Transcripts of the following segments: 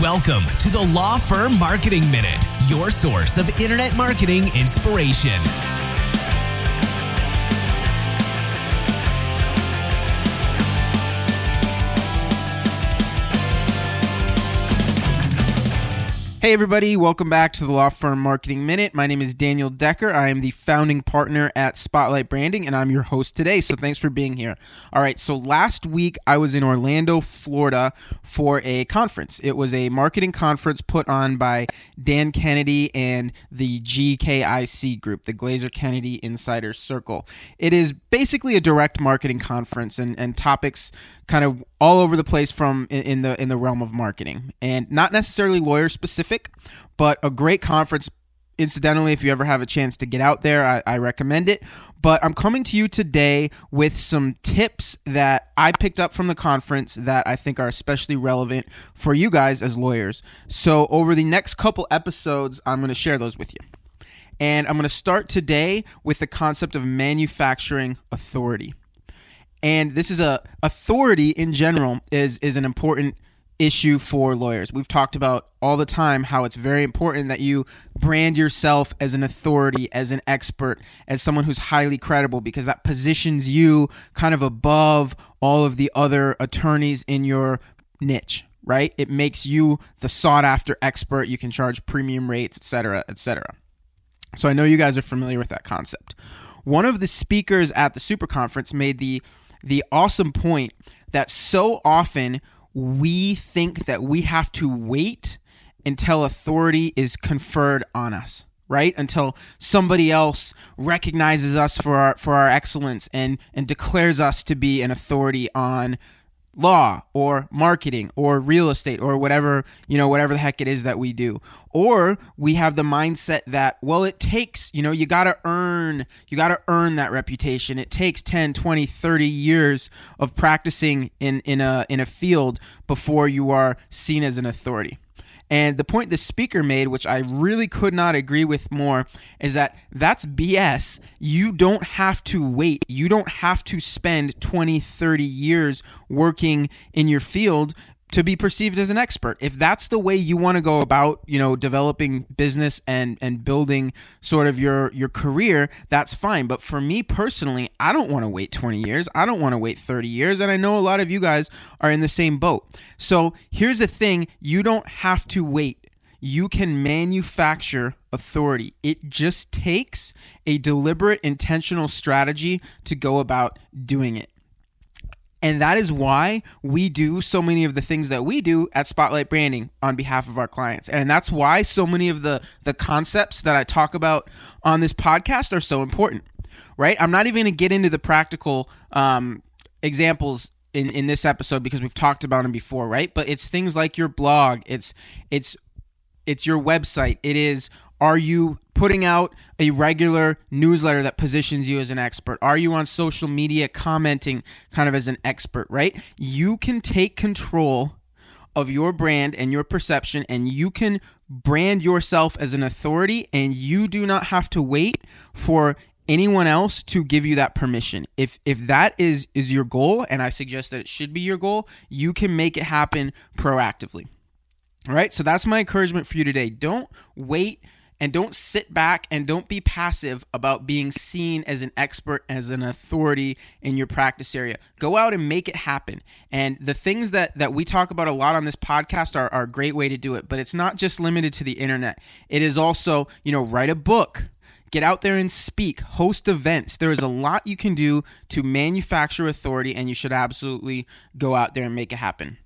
Welcome to the Law Firm Marketing Minute, your source of internet marketing inspiration. Hey, everybody, welcome back to the Law Firm Marketing Minute. My name is Daniel Decker. I am the founding partner at Spotlight Branding, and I'm your host today. So, thanks for being here. All right, so last week I was in Orlando, Florida for a conference. It was a marketing conference put on by Dan Kennedy and the GKIC group, the Glazer Kennedy Insider Circle. It is basically a direct marketing conference, and, and topics kind of all over the place from in, the in the realm of marketing. And not necessarily lawyer specific but a great conference incidentally if you ever have a chance to get out there I, I, recommend it. But i'm coming to you today with some tips that i picked up from the conference that i think are especially relevant for you guys as lawyers. So over the next couple episodes i'm going to share those with you. And i'm going to start today with the concept of manufacturing authority and this is a authority in general is is an important issue for lawyers. We've talked about all the time how it's very important that you brand yourself as an authority, as an expert, as someone who's highly credible because that positions you kind of above all of the other attorneys in your niche, right? It makes you the sought after expert. You can charge premium rates, etc., etc. So I know you guys are familiar with that concept. One of the speakers at the super conference made the the awesome point that so often we think that we have to wait until authority is conferred on us right? Until somebody else recognizes us for our for our excellence and and declares us to be an authority on law or marketing or real estate or whatever, you know, whatever the heck it is that we do. Or we have the mindset that, well, it takes, you know, you got to earn, you got to earn that reputation. It takes 10, 20, 30 years of practicing in, in a, in a field before you are seen as an authority. And the point the speaker made, which I really could not agree with more, is that that's BS. You don't have to wait. You don't have to spend 20, 30 years working in your field to be perceived as an expert. If that's the way you want to go about, you know, developing business and and building sort of your your career, that's fine. But for me personally, I don't want to wait 20 years. I don't want to wait 30 years, and I know a lot of you guys are in the same boat. So, here's the thing, you don't have to wait. You can manufacture authority. It just takes a deliberate intentional strategy to go about doing it. And that is why we do so many of the things that we do at Spotlight Branding on behalf of our clients. And that's why so many of the, the concepts that I talk about on this podcast are so important, right? I'm not even going to get into the practical um, examples in, in this episode because we've talked about them before, right? But it's things like your blog, it's it's it's your website, it is are you putting out a regular newsletter that positions you as an expert? Are you on social media commenting kind of as an expert, right? You can take control of your brand and your perception and you can brand yourself as an authority and you do not have to wait for anyone else to give you that permission. If if that is is your goal and I suggest that it should be your goal, you can make it happen proactively. All right? So that's my encouragement for you today. Don't wait and don't sit back and don't be passive about being seen as an expert, as an authority in your practice area. Go out and make it happen. And the things that, that we talk about a lot on this podcast are, are a great way to do it. But it's not just limited to the internet, it is also, you know, write a book. Get out there and speak, host events. There is a lot you can do to manufacture authority, and you should absolutely go out there and make it happen.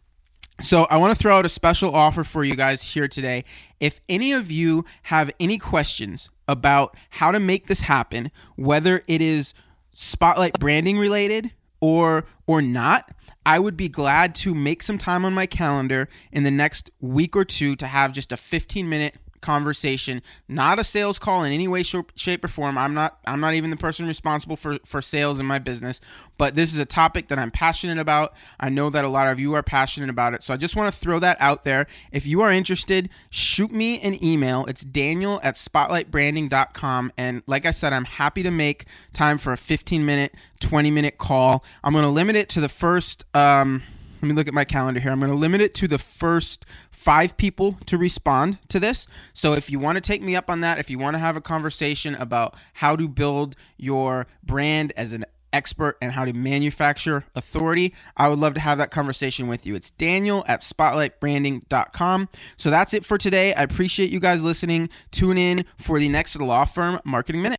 So, I want to throw out a special offer for you guys here today. If any of you have any questions about how to make this happen, whether it is spotlight branding related or or not, I would be glad to make some time on my calendar in the next week or two to have just a 15 minute conversation, not a sales call in any way, shape, or form. I'm not. I'm not even the person responsible for for sales in my business. But this is a topic that I'm passionate about. I know that a lot of you are passionate about it, so I just want to throw that out there. If you are interested, shoot me an email. It's Daniel at spotlightbranding.com, and like I said, I'm happy to make time for a 15 minute, 20 minute call. I'm going to limit it to the first. Um, let me look at my calendar here. I'm going to limit it to the first five people to respond to this. So if you want to take me up on that, if you want to have a conversation about how to build your brand as an expert and how to manufacture authority, I would love to have that conversation with you. It's Daniel at spotlightbranding.com. So that's it for today. I appreciate you guys listening. Tune in for the next law firm marketing minute.